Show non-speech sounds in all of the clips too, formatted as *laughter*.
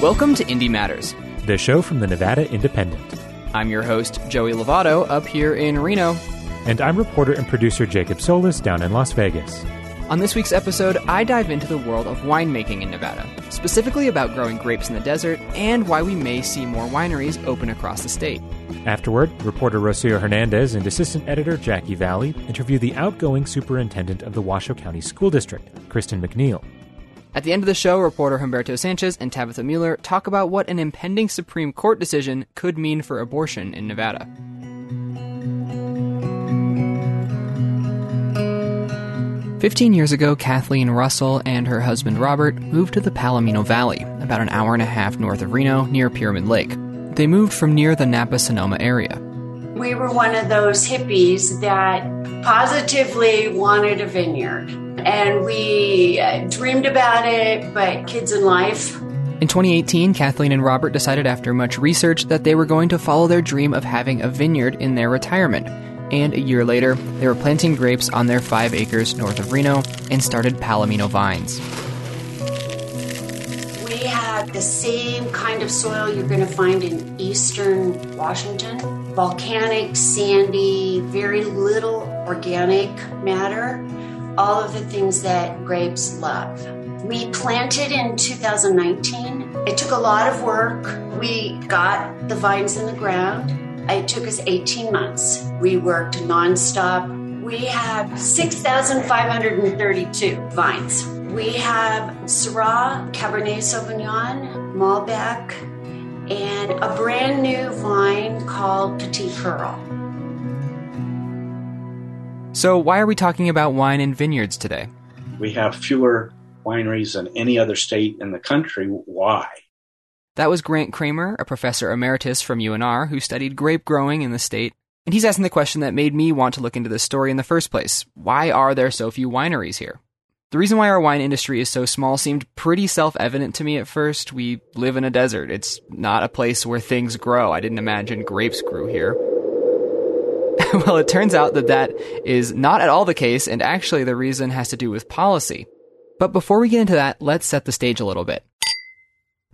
Welcome to Indie Matters. the show from the Nevada Independent. I'm your host, Joey Lovato, up here in Reno. And I'm reporter and producer Jacob Solis down in Las Vegas. On this week's episode, I dive into the world of winemaking in Nevada, specifically about growing grapes in the desert and why we may see more wineries open across the state. Afterward, reporter Rocio Hernandez and assistant editor Jackie Valley interview the outgoing superintendent of the Washoe County School District, Kristen McNeil. At the end of the show, reporter Humberto Sanchez and Tabitha Mueller talk about what an impending Supreme Court decision could mean for abortion in Nevada. Fifteen years ago, Kathleen Russell and her husband Robert moved to the Palomino Valley, about an hour and a half north of Reno, near Pyramid Lake. They moved from near the Napa Sonoma area. We were one of those hippies that positively wanted a vineyard. And we uh, dreamed about it, but kids in life. In 2018, Kathleen and Robert decided after much research that they were going to follow their dream of having a vineyard in their retirement. And a year later, they were planting grapes on their five acres north of Reno and started Palomino Vines. We had the same kind of soil you're going to find in eastern Washington volcanic, sandy, very little organic matter, all of the things that grapes love. We planted in 2019. It took a lot of work. We got the vines in the ground. It took us 18 months. We worked nonstop. We have 6,532 vines. We have Syrah, Cabernet Sauvignon, Malbec, and a brand new wine called Petit Pearl. So, why are we talking about wine and vineyards today? We have fewer wineries than any other state in the country. Why? That was Grant Cramer, a professor emeritus from UNR who studied grape growing in the state. And he's asking the question that made me want to look into this story in the first place why are there so few wineries here? The reason why our wine industry is so small seemed pretty self evident to me at first. We live in a desert. It's not a place where things grow. I didn't imagine grapes grew here. *laughs* well, it turns out that that is not at all the case, and actually the reason has to do with policy. But before we get into that, let's set the stage a little bit.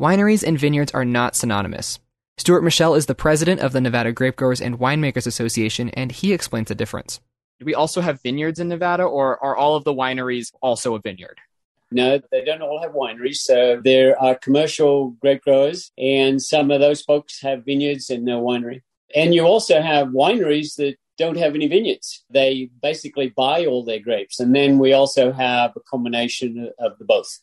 Wineries and vineyards are not synonymous. Stuart Michel is the president of the Nevada Grape Growers and Winemakers Association, and he explains the difference. Do we also have vineyards in Nevada, or are all of the wineries also a vineyard? No, they don't all have wineries. So there are commercial grape growers, and some of those folks have vineyards and no winery. And you also have wineries that don't have any vineyards. They basically buy all their grapes. And then we also have a combination of the both.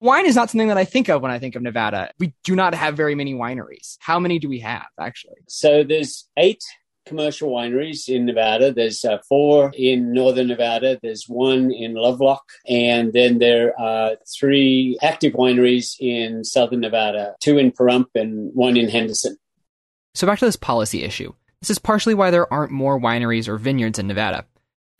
Wine is not something that I think of when I think of Nevada. We do not have very many wineries. How many do we have, actually? So there's eight commercial wineries in Nevada. There's uh, four in northern Nevada. There's one in Lovelock. And then there are three active wineries in southern Nevada, two in Pahrump and one in Henderson. So back to this policy issue. This is partially why there aren't more wineries or vineyards in Nevada.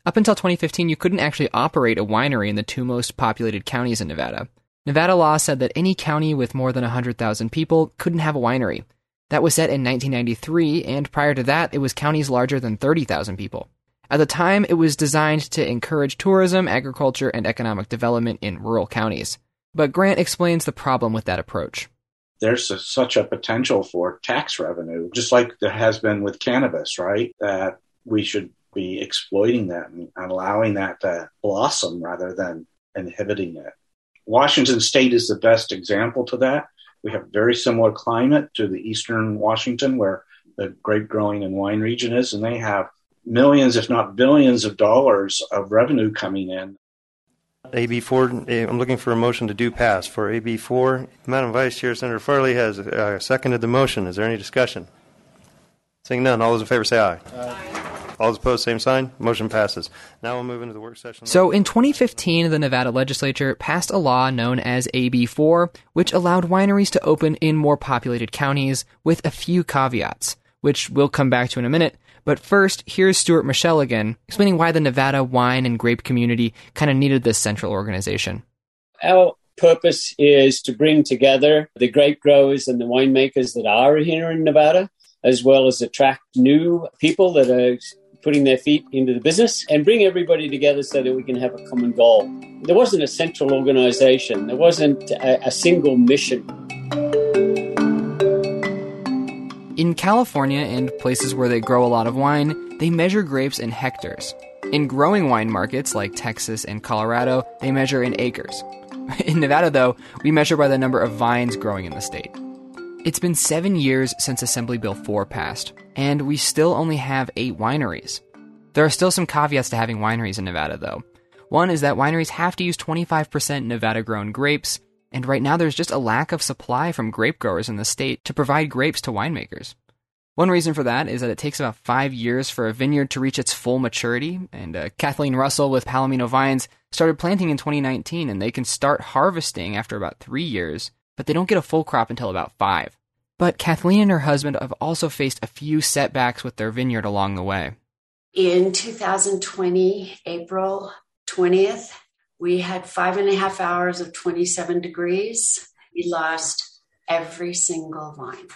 Up until 2015, you couldn't actually operate a winery in the two most populated counties in Nevada. Nevada law said that any county with more than 100,000 people couldn't have a winery. That was set in 1993, and prior to that, it was counties larger than 30,000 people. At the time, it was designed to encourage tourism, agriculture, and economic development in rural counties. But Grant explains the problem with that approach. There's a, such a potential for tax revenue, just like there has been with cannabis, right? That we should be exploiting that and allowing that to blossom rather than inhibiting it. Washington state is the best example to that. We have very similar climate to the eastern Washington where the grape growing and wine region is, and they have millions, if not billions of dollars of revenue coming in. AB 4, I'm looking for a motion to do pass. For AB 4, Madam Vice Chair, Senator Farley has uh, seconded the motion. Is there any discussion? Seeing none, all those in favor say aye. Aye. All those opposed, same sign. Motion passes. Now we'll move into the work session. So in 2015, the Nevada legislature passed a law known as AB4, which allowed wineries to open in more populated counties with a few caveats, which we'll come back to in a minute. But first, here's Stuart Michelle again, explaining why the Nevada wine and grape community kind of needed this central organization. Our purpose is to bring together the grape growers and the winemakers that are here in Nevada, as well as attract new people that are putting their feet into the business and bring everybody together so that we can have a common goal. There wasn't a central organization, there wasn't a, a single mission. In California and places where they grow a lot of wine, they measure grapes in hectares. In growing wine markets like Texas and Colorado, they measure in acres. *laughs* In Nevada, though, we measure by the number of vines growing in the state. It's been seven years since Assembly Bill 4 passed, and we still only have eight wineries. There are still some caveats to having wineries in Nevada, though. One is that wineries have to use 25% Nevada grown grapes, and right now, there's just a lack of supply from grape growers in the state to provide grapes to winemakers. One reason for that is that it takes about five years for a vineyard to reach its full maturity. And uh, Kathleen Russell with Palomino Vines started planting in 2019, and they can start harvesting after about three years, but they don't get a full crop until about five. But Kathleen and her husband have also faced a few setbacks with their vineyard along the way. In 2020, April 20th, we had five and a half hours of 27 degrees. We lost every single vine.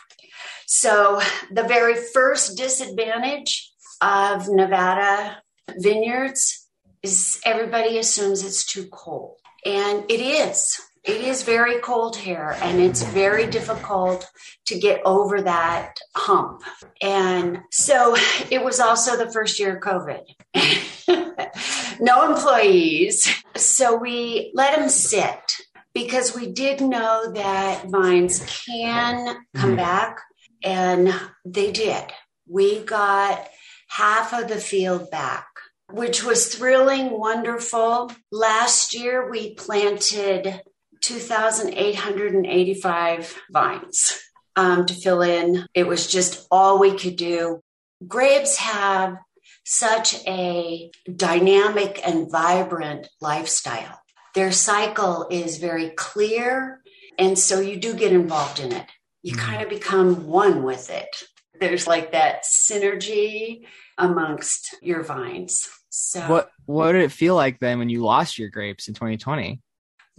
So, the very first disadvantage of Nevada vineyards is everybody assumes it's too cold. And it is. It is very cold here, and it's very difficult to get over that hump. And so it was also the first year of COVID. *laughs* no employees. So we let them sit because we did know that vines can come mm-hmm. back, and they did. We got half of the field back, which was thrilling, wonderful. Last year, we planted 2,885 vines um, to fill in. It was just all we could do. Grapes have such a dynamic and vibrant lifestyle. Their cycle is very clear, and so you do get involved in it. You mm-hmm. kind of become one with it. There's like that synergy amongst your vines. So what what did it feel like then when you lost your grapes in 2020?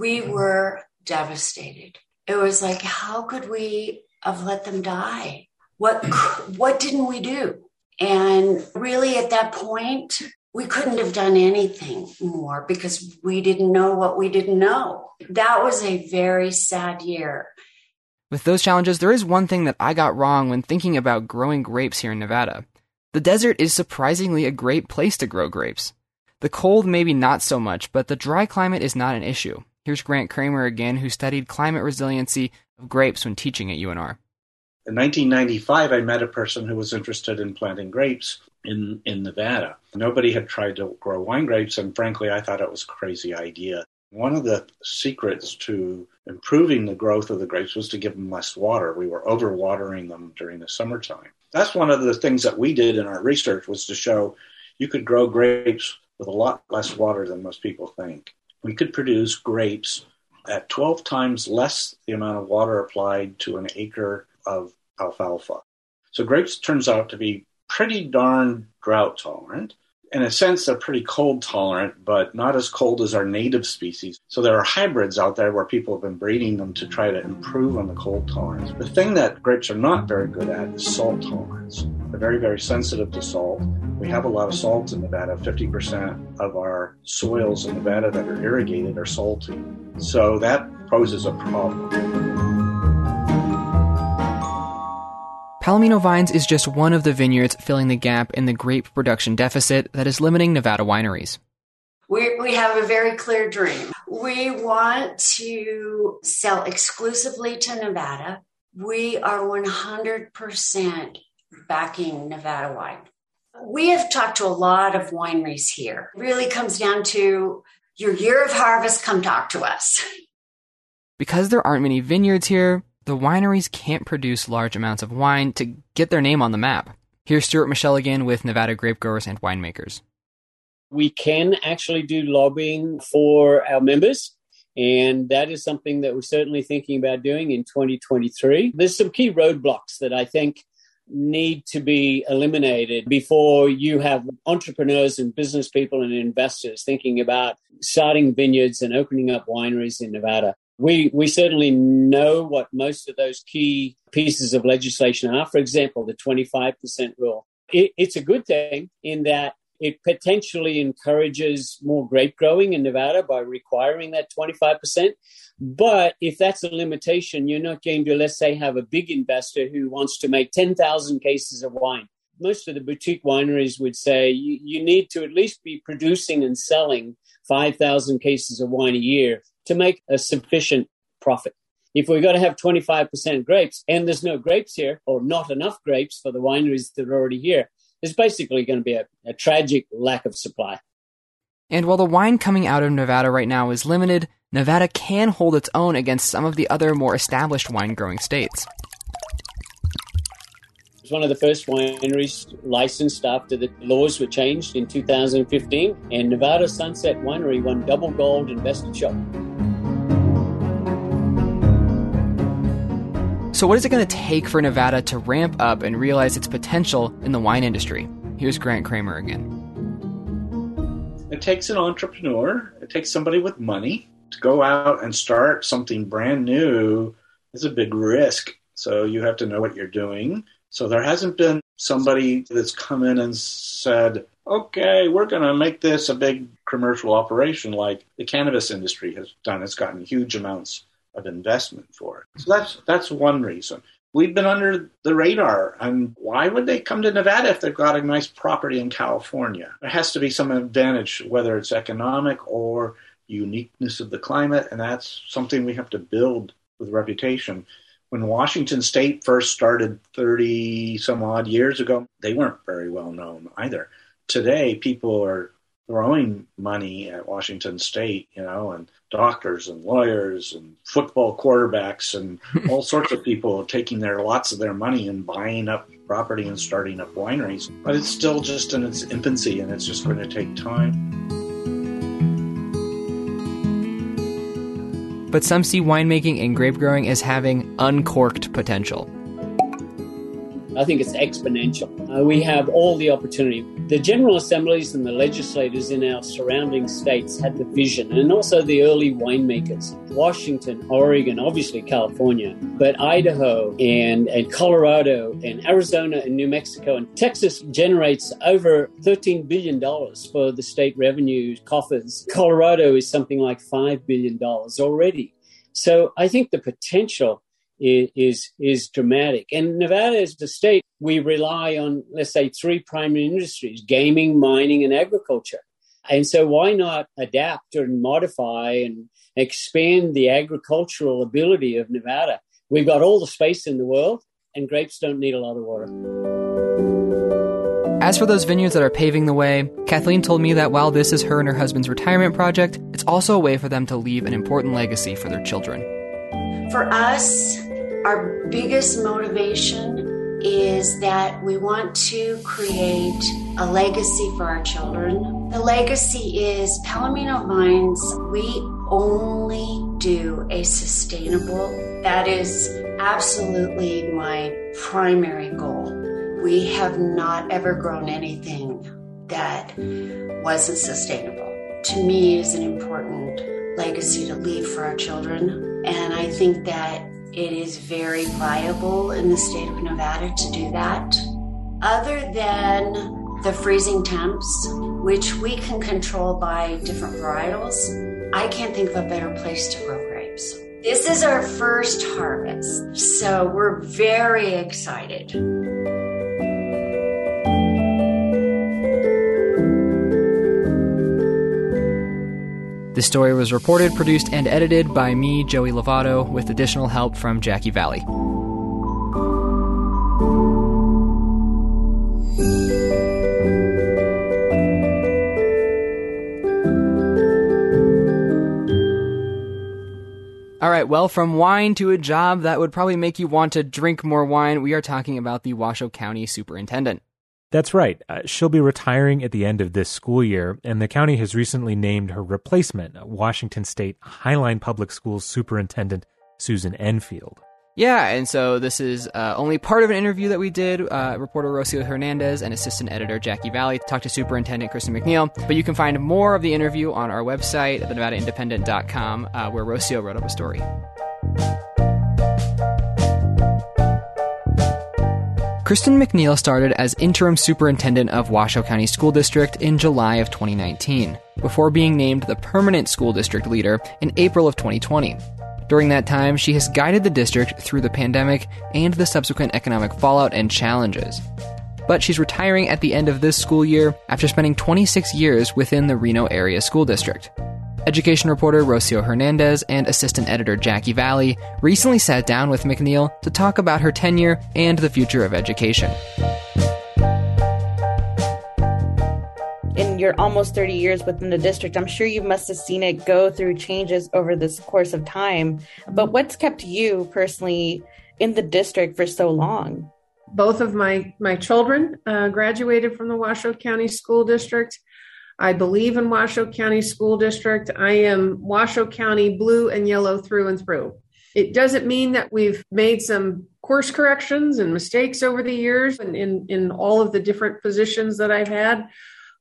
We were devastated. It was like how could we have let them die? What *clears throat* what didn't we do? And really, at that point, we couldn't have done anything more because we didn't know what we didn't know. That was a very sad year. With those challenges, there is one thing that I got wrong when thinking about growing grapes here in Nevada. The desert is surprisingly a great place to grow grapes. The cold, maybe not so much, but the dry climate is not an issue. Here's Grant Cramer again, who studied climate resiliency of grapes when teaching at UNR. In 1995, I met a person who was interested in planting grapes in, in Nevada. Nobody had tried to grow wine grapes, and frankly, I thought it was a crazy idea. One of the secrets to improving the growth of the grapes was to give them less water. We were overwatering them during the summertime. That's one of the things that we did in our research was to show you could grow grapes with a lot less water than most people think. We could produce grapes at 12 times less the amount of water applied to an acre of alfalfa. So grapes turns out to be pretty darn drought tolerant. In a sense, they're pretty cold tolerant, but not as cold as our native species. So there are hybrids out there where people have been breeding them to try to improve on the cold tolerance. The thing that grapes are not very good at is salt tolerance. They're very, very sensitive to salt. We have a lot of salt in Nevada. 50% of our soils in Nevada that are irrigated are salty. So that poses a problem. Palomino Vines is just one of the vineyards filling the gap in the grape production deficit that is limiting Nevada wineries. We, we have a very clear dream. We want to sell exclusively to Nevada. We are 100% backing Nevada wine. We have talked to a lot of wineries here. It really comes down to your year of harvest, come talk to us. Because there aren't many vineyards here, the wineries can't produce large amounts of wine to get their name on the map. Here's Stuart Michel again with Nevada Grape Growers and Winemakers. We can actually do lobbying for our members, and that is something that we're certainly thinking about doing in 2023. There's some key roadblocks that I think need to be eliminated before you have entrepreneurs and business people and investors thinking about starting vineyards and opening up wineries in Nevada we we certainly know what most of those key pieces of legislation are. For example, the 25% rule. It, it's a good thing in that It potentially encourages more grape growing in Nevada by requiring that 25%. But if that's a limitation, you're not going to, let's say, have a big investor who wants to make 10,000 cases of wine. Most of the boutique wineries would say you, you need to at least be producing and selling 5,000 cases of wine a year to make a sufficient profit. If we've got to have 25% grapes and there's no grapes here or not enough grapes for the wineries that are already here, there's basically going to be a, a tragic lack of supply. And while the wine coming out of Nevada right now is limited, Nevada can hold its own against some of the other more established wine growing states. It's one of the first wineries licensed after the laws were changed in 2015, and Nevada Sunset Winery won double gold in Best in Show. So, what is it going to take for Nevada to ramp up and realize its potential in the wine industry? Here's Grant Cramer again. It takes an entrepreneur, it takes somebody with money to go out and start something brand new is a big risk. So you have to know what you're doing. So there hasn't been somebody that's come in and said, okay, we're going to make this a big commercial operation like the cannabis industry has done. It's gotten huge amounts of investment for it. So that's that's one reason. We've been under the radar. And why would they come to Nevada if they've got a nice property in California? There has to be some advantage, whether it's economic or uniqueness of the climate, and that's something we have to build with reputation. When Washington State first started 30 some odd years ago, they weren't very well known either. Today, people are throwing money at Washington State, you know, and doctors and lawyers and football quarterbacks and *laughs* all sorts of people taking their lots of their money and buying up property and starting up wineries. But it's still just in its infancy and it's just going to take time. but some see winemaking and grape growing as having uncorked potential. I think it's exponential. Uh, we have all the opportunity. The general assemblies and the legislators in our surrounding states had the vision, and also the early winemakers. Washington, Oregon, obviously California, but Idaho and, and Colorado and Arizona and New Mexico and Texas generates over $13 billion for the state revenue coffers. Colorado is something like $5 billion already. So I think the potential is is dramatic. And Nevada is the state we rely on, let's say, three primary industries: gaming, mining, and agriculture. And so, why not adapt and modify and expand the agricultural ability of Nevada? We've got all the space in the world, and grapes don't need a lot of water. As for those vineyards that are paving the way, Kathleen told me that while this is her and her husband's retirement project, it's also a way for them to leave an important legacy for their children. For us, our biggest motivation is that we want to create a legacy for our children. The legacy is Palomino Vines, we only do a sustainable, that is absolutely my primary goal. We have not ever grown anything that wasn't sustainable. To me, is an important legacy to leave for our children. And I think that it is very viable in the state of Nevada to do that. Other than the freezing temps, which we can control by different varietals, I can't think of a better place to grow grapes. This is our first harvest, so we're very excited. The story was reported, produced, and edited by me, Joey Lovato, with additional help from Jackie Valley. All right, well, from wine to a job that would probably make you want to drink more wine, we are talking about the Washoe County Superintendent. That's right. Uh, she'll be retiring at the end of this school year, and the county has recently named her replacement, Washington State Highline Public Schools Superintendent Susan Enfield. Yeah, and so this is uh, only part of an interview that we did. Uh, reporter Rocio Hernandez and assistant editor Jackie Valley talked to Superintendent Kristen McNeil. But you can find more of the interview on our website at thenevadaindependent.com, uh, where Rocio wrote up a story. Kristen McNeil started as interim superintendent of Washoe County School District in July of 2019, before being named the permanent school district leader in April of 2020. During that time, she has guided the district through the pandemic and the subsequent economic fallout and challenges. But she's retiring at the end of this school year after spending 26 years within the Reno Area School District. Education reporter Rocio Hernandez and assistant editor Jackie Valley recently sat down with McNeil to talk about her tenure and the future of education. In your almost 30 years within the district, I'm sure you must have seen it go through changes over this course of time. But what's kept you personally in the district for so long? Both of my my children uh, graduated from the Washoe County School District. I believe in Washoe County School District. I am Washoe County blue and yellow through and through. It doesn't mean that we've made some course corrections and mistakes over the years and in, in all of the different positions that I've had,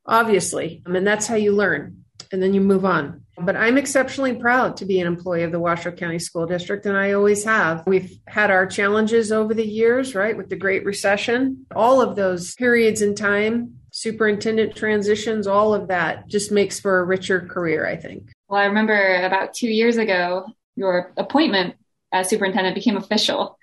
obviously. I mean, that's how you learn and then you move on. But I'm exceptionally proud to be an employee of the Washoe County School District, and I always have. We've had our challenges over the years, right, with the Great Recession. All of those periods in time superintendent transitions, all of that just makes for a richer career, I think. Well, I remember about two years ago, your appointment as superintendent became official.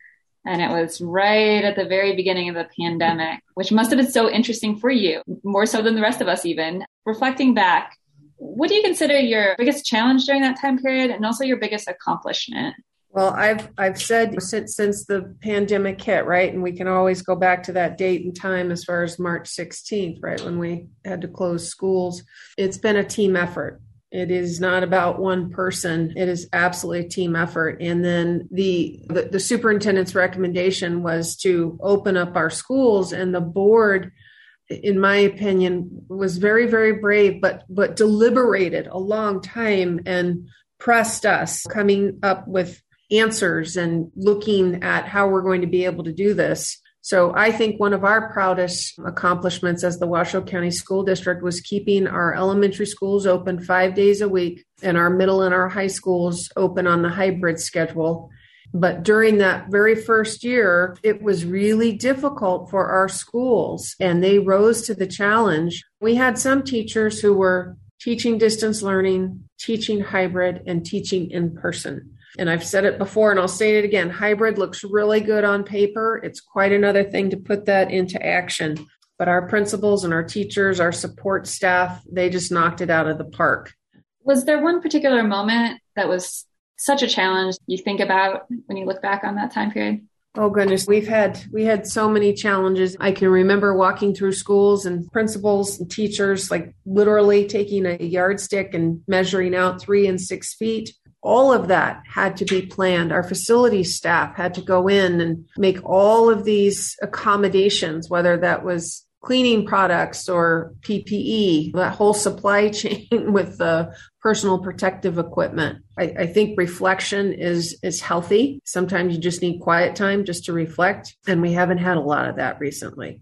And it was right at the very beginning of the pandemic, which must have been so interesting for you, more so than the rest of us, even. Reflecting back, what do you consider your biggest challenge during that time period and also your biggest accomplishment? Well, I've I've said since since the pandemic hit, right, and we can always go back to that date and time as far as March 16th, right, when we had to close schools. It's been a team effort. It is not about one person. It is absolutely a team effort. And then the, the the superintendent's recommendation was to open up our schools, and the board in my opinion was very very brave but but deliberated a long time and pressed us coming up with answers and looking at how we're going to be able to do this. So I think one of our proudest accomplishments as the Washoe County School District was keeping our elementary schools open five days a week and our middle and our high schools open on the hybrid schedule. But during that very first year, it was really difficult for our schools and they rose to the challenge. We had some teachers who were teaching distance learning, teaching hybrid, and teaching in person. And I've said it before and I'll say it again hybrid looks really good on paper. It's quite another thing to put that into action. But our principals and our teachers, our support staff, they just knocked it out of the park. Was there one particular moment that was such a challenge you think about when you look back on that time period? Oh goodness, we've had we had so many challenges. I can remember walking through schools and principals and teachers like literally taking a yardstick and measuring out 3 and 6 feet all of that had to be planned. Our facility staff had to go in and make all of these accommodations, whether that was cleaning products or PPE, that whole supply *laughs* chain with the personal protective equipment. I, I, think reflection is is healthy. Sometimes you just need quiet time just to reflect, and we haven't had a lot of that recently.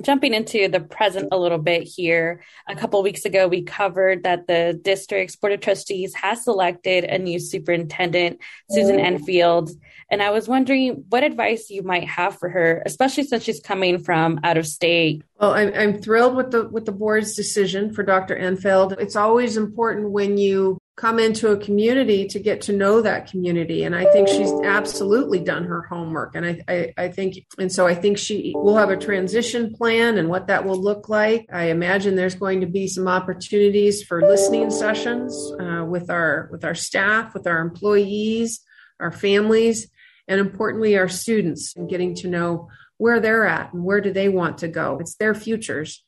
Jumping into the present a little bit here, a couple weeks ago, we covered that the district's board of trustees has selected a new superintendent, Susan mm. Enfield. And I was wondering what advice you might have for her, especially since she's coming from out of state. Well, I'm, I'm thrilled with the with the board's decision for Dr. Enfield. It's always important when you come into a community to get to know that community. And I think she's absolutely done her homework. And I, I, I, think, and so I think she will have a transition plan and what that will look like. I imagine there's going to be some opportunities for listening sessions uh, with our, with our staff, with our employees, our families, and importantly, our students and getting to know where they're at and where do they want to go. It's their futures.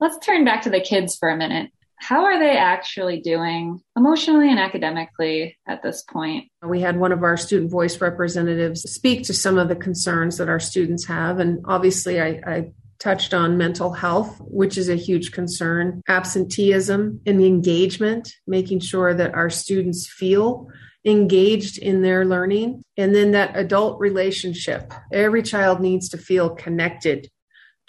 Let's turn back to the kids for a minute how are they actually doing emotionally and academically at this point? We had one of our student voice representatives speak to some of the concerns that our students have. And obviously, I, I touched on mental health, which is a huge concern, absenteeism and engagement, making sure that our students feel engaged in their learning, and then that adult relationship. Every child needs to feel connected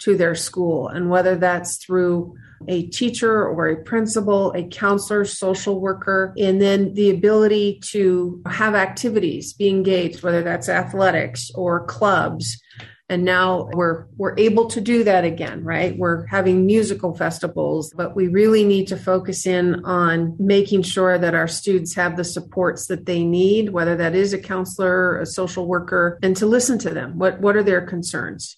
to their school, and whether that's through a teacher or a principal, a counselor, social worker, and then the ability to have activities, be engaged, whether that's athletics or clubs, and now we're we're able to do that again right? We're having musical festivals but we really need to focus in on making sure that our students have the supports that they need whether that is a counselor a social worker and to listen to them. What what are their concerns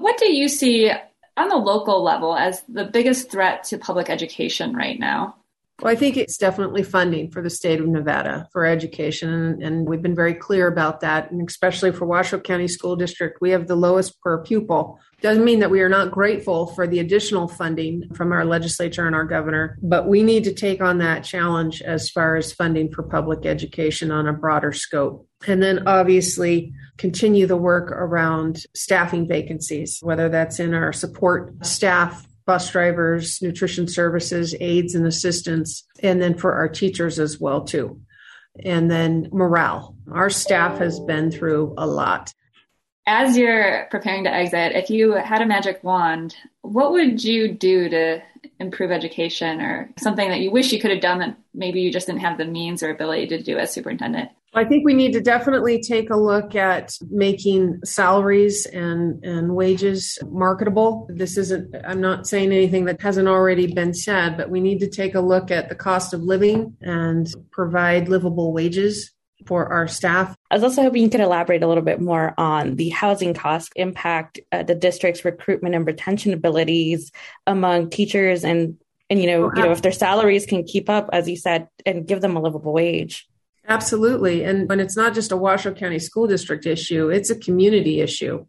what do you see on the local level as the biggest threat to public education right now well, I think it's definitely funding for the state of Nevada for education. And, we've been very clear about that. And especially for Washoe County School District, we have the lowest per pupil. Doesn't mean that we are not grateful for the additional funding from our legislature and our governor, but we need to take on that challenge as far as funding for public education on a broader scope. And then obviously continue the work around staffing vacancies, whether that's in our support staff bus drivers, nutrition services, aides and assistants, and then for our teachers as well too. And then morale. Our staff has been through a lot. As you're preparing to exit, if you had a magic wand, what would you do to improve education or something that you wish you could have done that maybe you just didn't have the means or ability to do as superintendent? I think we need to definitely take a look at making salaries and, and wages marketable. This isn't, I'm not saying anything that hasn't already been said, but we need to take a look at the cost of living and provide livable wages for our staff. I was also hoping you could elaborate a little bit more on the housing cost impact uh, the district's recruitment and retention abilities among teachers and and you know, you know if their salaries can keep up as you said and give them a livable wage. Absolutely. And when it's not just a Washoe County School District issue, it's a community issue.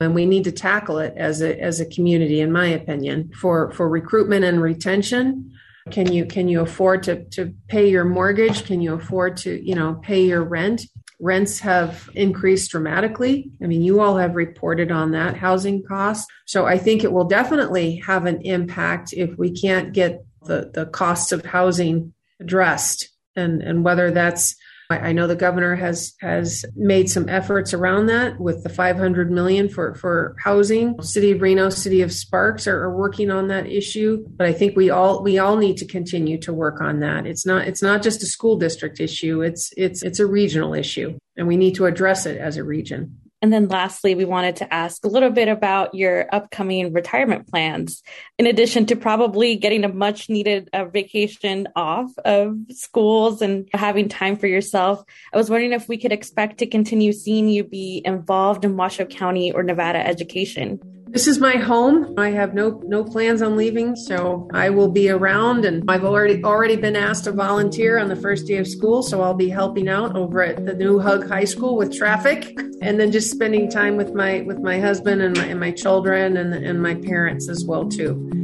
And we need to tackle it as a as a community, in my opinion, for, for recruitment and retention. Can you can you afford to to pay your mortgage? Can you afford to, you know, pay your rent? Rents have increased dramatically. I mean, you all have reported on that housing costs. So I think it will definitely have an impact if we can't get the, the costs of housing addressed and and whether that's I know the governor has has made some efforts around that with the 500 million for for housing. City of Reno, City of Sparks are, are, working on that issue, but I think we all we all need to continue to work on that. It's not it's not just a school district issue. It's it's it's a regional issue, and we need to address it as a region. And then lastly, we wanted to ask a little bit about your upcoming retirement plans. In addition to probably getting a much needed uh, vacation off of schools and having time for yourself, I was wondering if we could expect to continue seeing you be involved in Washoe County or Nevada education. This is my home. I have no no plans on leaving, so I will be around and I've already already been asked to volunteer on the first day of school, so I'll be helping out over at the new Hug High School with traffic and then just spending time with my with my husband and my and my children and and my parents as well too.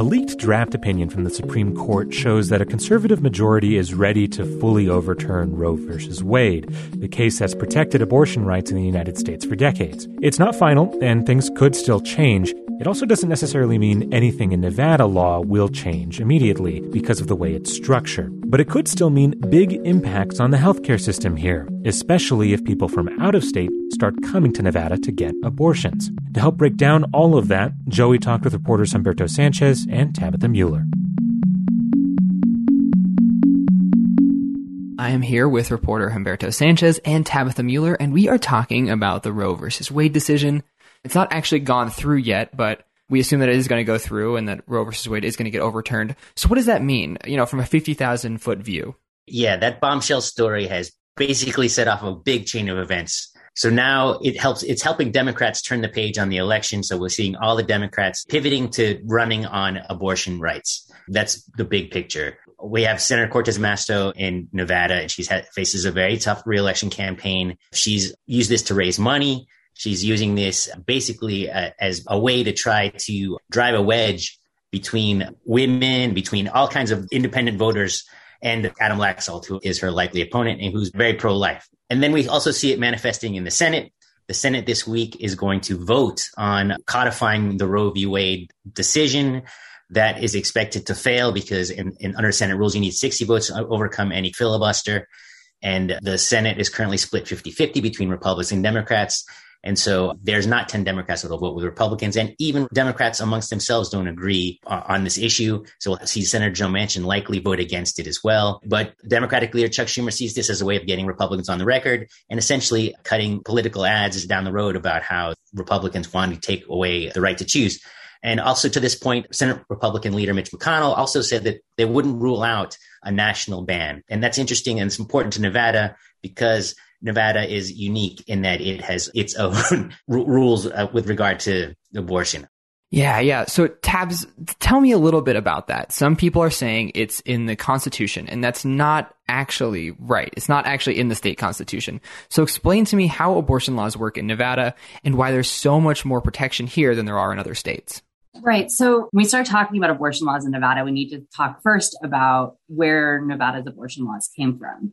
A leaked draft opinion from the Supreme Court shows that a conservative majority is ready to fully overturn Roe v. Wade, the case that's protected abortion rights in the United States for decades. It's not final, and things could still change. It also doesn't necessarily mean anything in Nevada law will change immediately because of the way it's structured. But it could still mean big impacts on the healthcare system here, especially if people from out of state start coming to Nevada to get abortions. To help break down all of that, Joey talked with reporters Humberto Sanchez and Tabitha Mueller. I am here with reporter Humberto Sanchez and Tabitha Mueller, and we are talking about the Roe versus Wade decision it's not actually gone through yet, but we assume that it is going to go through and that Roe versus Wade is going to get overturned. So what does that mean, you know, from a 50,000 foot view? Yeah, that bombshell story has basically set off a big chain of events. So now it helps, it's helping Democrats turn the page on the election. So we're seeing all the Democrats pivoting to running on abortion rights. That's the big picture. We have Senator Cortez Masto in Nevada, and she's had, faces a very tough reelection campaign. She's used this to raise money. She's using this basically uh, as a way to try to drive a wedge between women, between all kinds of independent voters and Adam Laxalt, who is her likely opponent and who's very pro life. And then we also see it manifesting in the Senate. The Senate this week is going to vote on codifying the Roe v. Wade decision that is expected to fail because in, in under Senate rules, you need 60 votes to overcome any filibuster. And the Senate is currently split 50 50 between Republicans and Democrats. And so there's not 10 Democrats that'll vote with Republicans. And even Democrats amongst themselves don't agree uh, on this issue. So we'll see Senator Joe Manchin likely vote against it as well. But Democratic leader Chuck Schumer sees this as a way of getting Republicans on the record and essentially cutting political ads down the road about how Republicans want to take away the right to choose. And also to this point, Senate Republican leader Mitch McConnell also said that they wouldn't rule out a national ban. And that's interesting and it's important to Nevada because Nevada is unique in that it has its own *laughs* rules uh, with regard to abortion. Yeah, yeah. So, Tabs, tell me a little bit about that. Some people are saying it's in the Constitution, and that's not actually right. It's not actually in the state constitution. So, explain to me how abortion laws work in Nevada and why there's so much more protection here than there are in other states. Right. So when we start talking about abortion laws in Nevada, we need to talk first about where Nevada's abortion laws came from.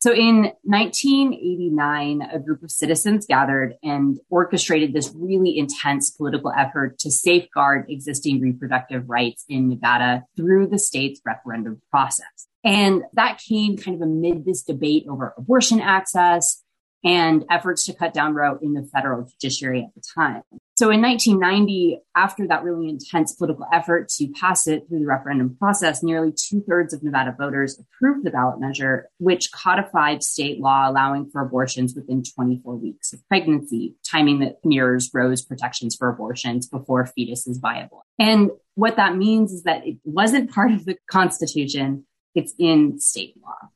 So in 1989, a group of citizens gathered and orchestrated this really intense political effort to safeguard existing reproductive rights in Nevada through the state's referendum process. And that came kind of amid this debate over abortion access and efforts to cut down Roe in the federal judiciary at the time. So in 1990, after that really intense political effort to pass it through the referendum process, nearly two thirds of Nevada voters approved the ballot measure, which codified state law allowing for abortions within 24 weeks of pregnancy, timing that mirrors Roe's protections for abortions before fetus is viable. And what that means is that it wasn't part of the Constitution. It's in state law.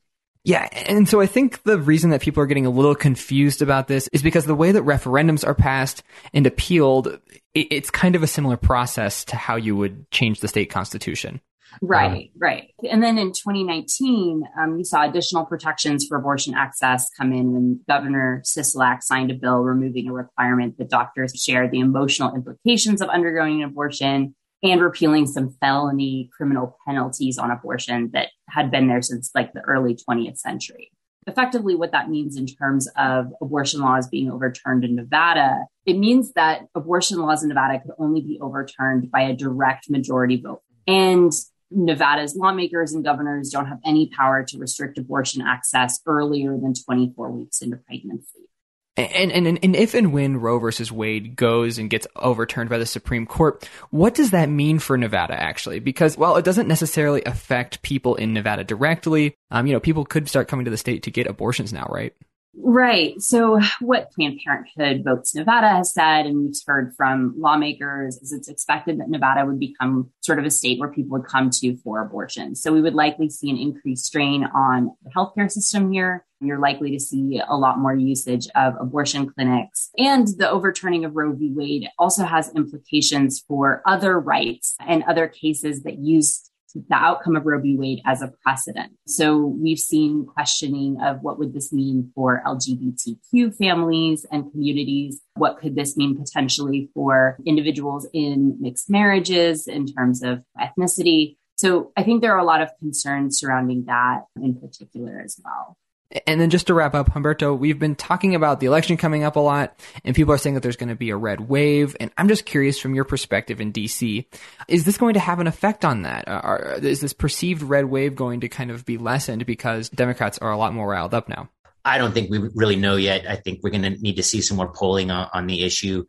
Yeah, and so I think the reason that people are getting a little confused about this is because the way that referendums are passed and appealed, it's kind of a similar process to how you would change the state constitution. Right, um, right. And then in 2019, um, we saw additional protections for abortion access come in when Governor Sisolak signed a bill removing a requirement that doctors share the emotional implications of undergoing an abortion and repealing some felony criminal penalties on abortion that had been there since like the early 20th century. Effectively, what that means in terms of abortion laws being overturned in Nevada, it means that abortion laws in Nevada could only be overturned by a direct majority vote. And Nevada's lawmakers and governors don't have any power to restrict abortion access earlier than 24 weeks into pregnancy. And, and and if and when Roe versus Wade goes and gets overturned by the Supreme Court, what does that mean for Nevada actually? Because while it doesn't necessarily affect people in Nevada directly, um, you know, people could start coming to the state to get abortions now, right? Right. So, what Planned Parenthood Votes Nevada has said, and we've heard from lawmakers, is it's expected that Nevada would become sort of a state where people would come to for abortion. So, we would likely see an increased strain on the healthcare system here. You're likely to see a lot more usage of abortion clinics. And the overturning of Roe v. Wade also has implications for other rights and other cases that use the outcome of Roe v. Wade as a precedent. So we've seen questioning of what would this mean for LGBTQ families and communities? What could this mean potentially for individuals in mixed marriages in terms of ethnicity? So I think there are a lot of concerns surrounding that in particular as well. And then just to wrap up, Humberto, we've been talking about the election coming up a lot, and people are saying that there's going to be a red wave. And I'm just curious from your perspective in DC, is this going to have an effect on that? Uh, are, is this perceived red wave going to kind of be lessened because Democrats are a lot more riled up now? I don't think we really know yet. I think we're going to need to see some more polling on, on the issue.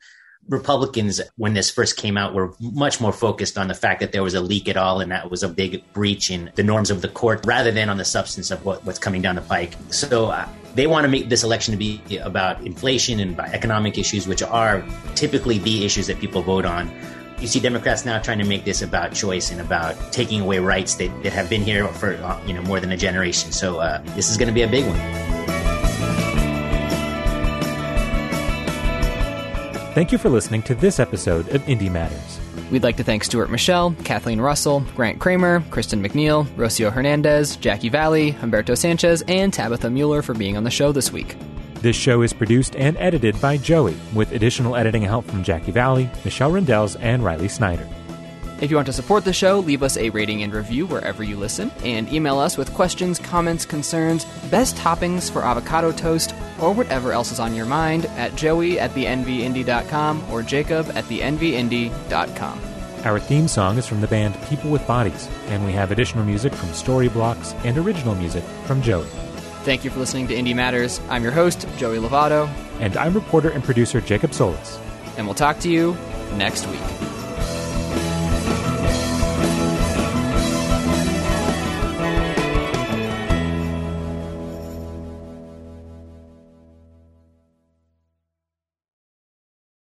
Republicans, when this first came out, were much more focused on the fact that there was a leak at all and that was a big breach in the norms of the court rather than on the substance of what, what's coming down the pike. So uh, they want to make this election to be about inflation and economic issues, which are typically the issues that people vote on. You see Democrats now trying to make this about choice and about taking away rights that, that have been here for uh, you know more than a generation. So uh, this is going to be a big one. Thank you for listening to this episode of Indie Matters. We'd like to thank Stuart Michelle, Kathleen Russell, Grant Cramer, Kristen McNeil, Rocio Hernandez, Jackie Valley, Humberto Sanchez, and Tabitha Mueller for being on the show this week. This show is produced and edited by Joey, with additional editing help from Jackie Valley, Michelle Rindels, and Riley Snyder. If you want to support the show, leave us a rating and review wherever you listen, and email us with questions, comments, concerns, best toppings for avocado toast, or whatever else is on your mind at joey at thenvindy.com or jacob at thenvindy.com. Our theme song is from the band People with Bodies, and we have additional music from Storyblocks and original music from Joey. Thank you for listening to Indie Matters. I'm your host, Joey Lovato. And I'm reporter and producer Jacob Solis. And we'll talk to you next week.